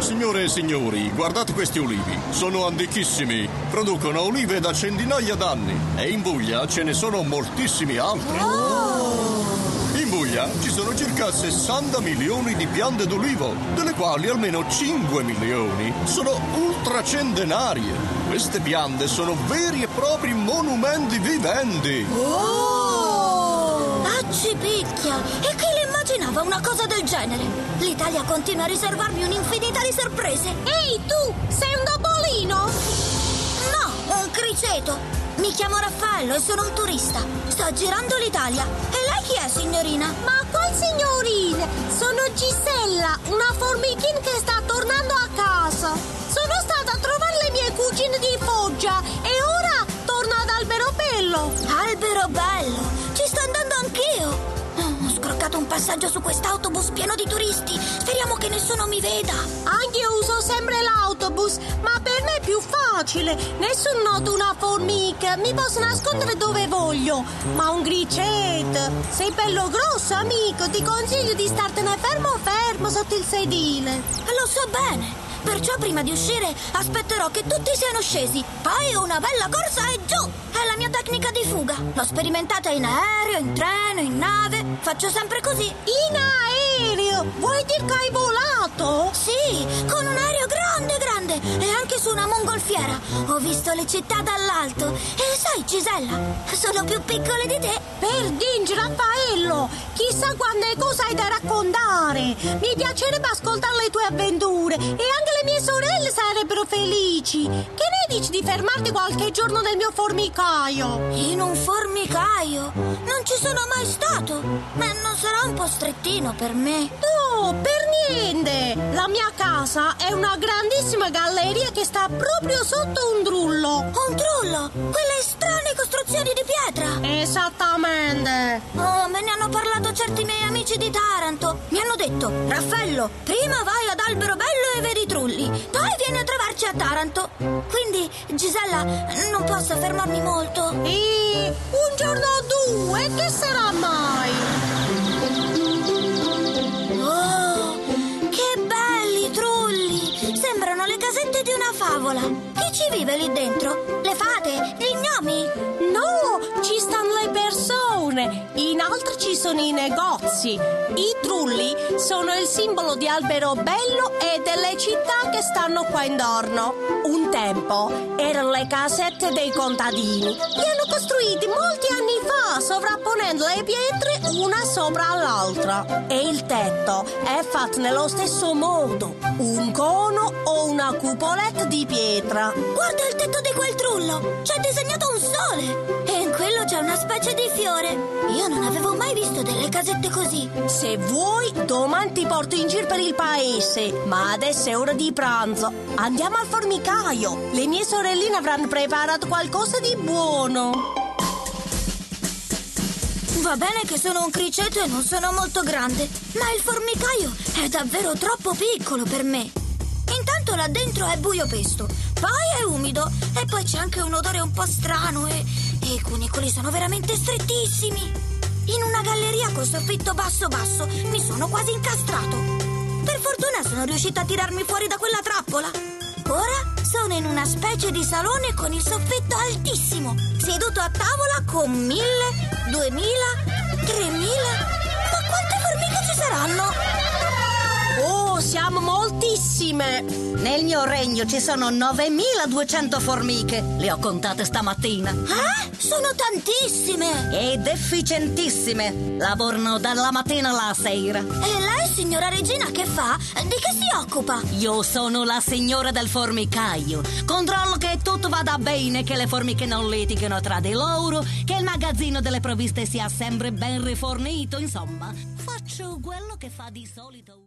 Signore e signori, guardate questi ulivi. Sono antichissimi. Producono olive da centinaia d'anni. E in Puglia ce ne sono moltissimi altri. In Puglia ci sono circa 60 milioni di piante d'olivo, delle quali almeno 5 milioni sono ultracentenarie. Queste piante sono veri e propri monumenti viventi. Oh! Accipicchia! E chi le immaginava una cosa del genere? L'Italia continua a riservarmi un'infinità di sorprese. Ehi, tu! Sei un topolino? No, un criceto. Mi chiamo Raffaello e sono un turista. Sto girando l'Italia. E lei chi è, signorina? Ma qual signorina? Sono Gisella, una formichina che sta tornando a casa. Sono stata a trovare le mie cugine di Foggia e ora torno ad Alberobello. Albero passaggio su quest'autobus pieno di turisti. Speriamo che nessuno mi veda. Anch'io uso sempre l'autobus, ma per me è più facile. Nessuno nota una formica, mi posso nascondere dove voglio. Ma un griceto, sei bello grosso, amico. Ti consiglio di startene fermo fermo sotto il sedile. Lo so bene. Perciò prima di uscire aspetterò che tutti siano scesi. Poi una bella corsa e giù. È la mia tecnica di fuga. L'ho sperimentata in aereo, in treno, in nave. Faccio sempre così. In aereo? Vuoi dire che hai volato? Sì, con un aereo grande, grande. E anche su una mongolfiera. Ho visto le città dall'alto. E sai, Gisella, sono più piccole di te. Per dingi, Raffaello, chissà quante cose hai da raccontare. Mi piacerebbe ascoltare le tue avventure e anche le mie sorelle sarebbero felici. Che ne dici di fermarti qualche giorno nel mio formicaio? In un formicaio? Non ci sono mai stato. Ma non sarà un po' strettino per me? No, per niente. La mia casa è una grandissima galleria che sta proprio sotto un drullo. Un trullo? Quelle strane costruzioni di pietra? Esattamente. Oh, me ne hanno parlato certi miei amici di Taranto. Mi hanno detto, Raffaello, prima vai ad Alberobello e vedi i trulli, poi vieni a trovarci a Taranto. Quindi, Gisella, non posso fermarmi molto. E un giorno o due, che sarà mai? Favola. Chi ci vive lì dentro? Le fate? Gli gnomi? No, ci stanno le persone. In altri ci sono i negozi. I trulli sono il simbolo di Alberobello e delle città che stanno qua intorno. Un tempo erano le casette dei contadini. Li hanno costruiti molti anni fa, sovrapponendo le pietre una sopra l'altra. E il tetto è fatto nello stesso modo. Un cono o una cupoletta di pietra. Guarda il tetto di quel trullo! C'è disegnato un sole! E in quello c'è una specie di fiore. Io non avevo mai visto delle casette così. Se vuoi, domani ti porto in giro per il paese. Ma adesso è ora di pranzo. Andiamo al formicaio. Le mie sorelline avranno preparato qualcosa di buono. Va bene che sono un criceto e non sono molto grande, ma il formicaio è davvero troppo piccolo per me. Intanto là dentro è buio pesto, poi è umido e poi c'è anche un odore un po' strano e, i cunicoli sono veramente strettissimi. In una galleria col soffitto basso basso mi sono quasi incastrato. Per fortuna sono riuscita a tirarmi fuori da quella trappola. Ora sono in una specie di salone con il soffitto altissimo, seduto a tavola con mille, duemila, moltissime. Nel mio regno ci sono 9200 formiche. Le ho contate stamattina. Eh? Sono tantissime! Ed efficientissime. Lavorano dalla mattina alla sera. E lei, signora regina, che fa? Di che si occupa? Io sono la signora del formicaio. Controllo che tutto vada bene, che le formiche non litighino tra di loro, che il magazzino delle provviste sia sempre ben rifornito. Insomma, faccio quello che fa di solito.